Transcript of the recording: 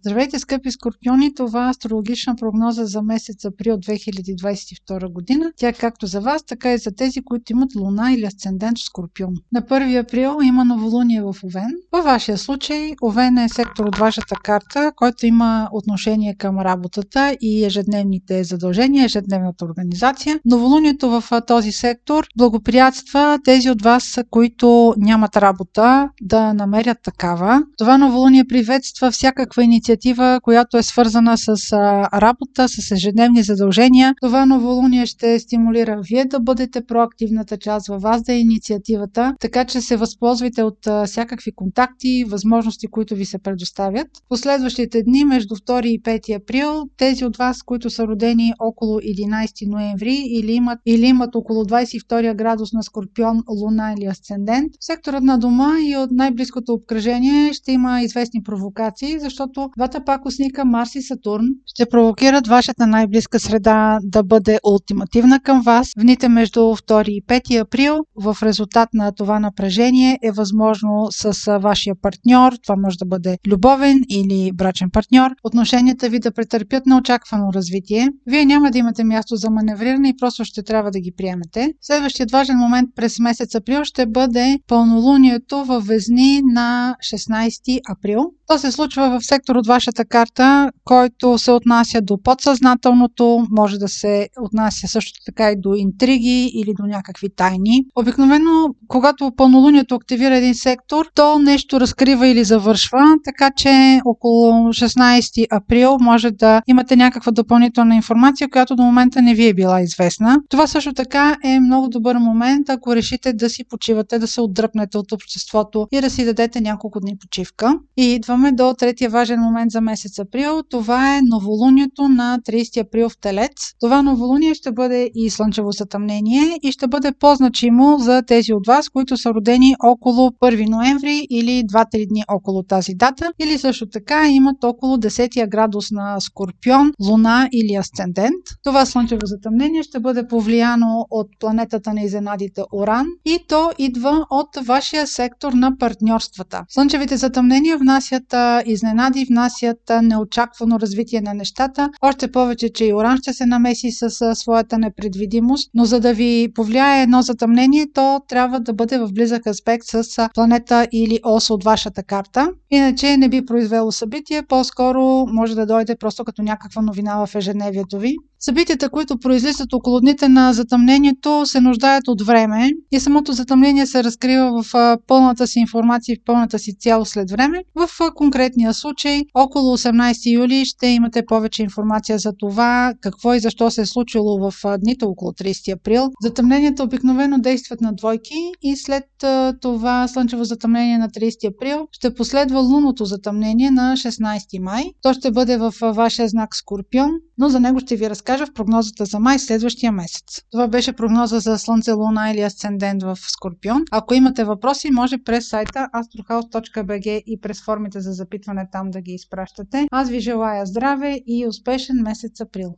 Здравейте, скъпи скорпиони! Това е астрологична прогноза за месец април 2022 година. Тя е както за вас, така и за тези, които имат луна или асцендент в скорпион. На 1 април има новолуние в Овен. Във вашия случай Овен е сектор от вашата карта, който има отношение към работата и ежедневните задължения, ежедневната организация. Новолунието в този сектор благоприятства тези от вас, които нямат работа, да намерят такава. Това новолуние приветства всякаква инициатива инициатива, която е свързана с работа, с ежедневни задължения. Това новолуние ще стимулира вие да бъдете проактивната част във вас да е инициативата, така че се възползвайте от всякакви контакти, възможности, които ви се предоставят. Последващите дни, между 2 и 5 април, тези от вас, които са родени около 11 ноември или имат, или имат около 22 градус на Скорпион, Луна или Асцендент, секторът на дома и от най-близкото обкръжение ще има известни провокации, защото Двата пакосника Марс и Сатурн ще провокират вашата най-близка среда да бъде ултимативна към вас. В дните между 2 и 5 април в резултат на това напрежение е възможно с вашия партньор, това може да бъде любовен или брачен партньор, отношенията ви да претърпят на очаквано развитие. Вие няма да имате място за маневриране и просто ще трябва да ги приемете. Следващият важен момент през месец април ще бъде пълнолунието във Везни на 16 април. То се случва в сектор от вашата карта, който се отнася до подсъзнателното, може да се отнася също така и до интриги или до някакви тайни. Обикновено, когато пълнолунието активира един сектор, то нещо разкрива или завършва, така че около 16 април може да имате някаква допълнителна информация, която до момента не ви е била известна. Това също така е много добър момент, ако решите да си почивате, да се отдръпнете от обществото и да си дадете няколко дни почивка. И идваме до третия важен момент за месец април. Това е новолунието на 30 април в Телец. Това новолуние ще бъде и слънчево затъмнение и ще бъде по-значимо за тези от вас, които са родени около 1 ноември или 2-3 дни около тази дата, или също така имат около 10 градус на Скорпион, Луна или Асцендент. Това слънчево затъмнение ще бъде повлияно от планетата на изненадите Оран и то идва от вашия сектор на партньорствата. Слънчевите затъмнения внасят изненади, внасят неочаквано развитие на нещата. Още повече, че и Оран ще се намеси с своята непредвидимост, но за да ви повлияе едно затъмнение, то трябва да бъде в близък аспект с планета или ос от вашата карта. Иначе не би произвело събитие, по-скоро може да дойде просто като някаква новина в ежедневието ви. Събитията, които произлизат около дните на затъмнението, се нуждаят от време и самото затъмнение се разкрива в пълната си информация и в пълната си цяло след време. В конкретния случай, около 18 юли ще имате повече информация за това какво и защо се е случило в дните около 30 април. Затъмненията обикновено действат на двойки и след това слънчево затъмнение на 30 април ще последва лунното затъмнение на 16 май. То ще бъде в вашия знак Скорпион, но за него ще ви разкажа разкажа в прогнозата за май следващия месец. Това беше прогноза за Слънце, Луна или Асцендент в Скорпион. Ако имате въпроси, може през сайта astrohouse.bg и през формите за запитване там да ги изпращате. Аз ви желая здраве и успешен месец април!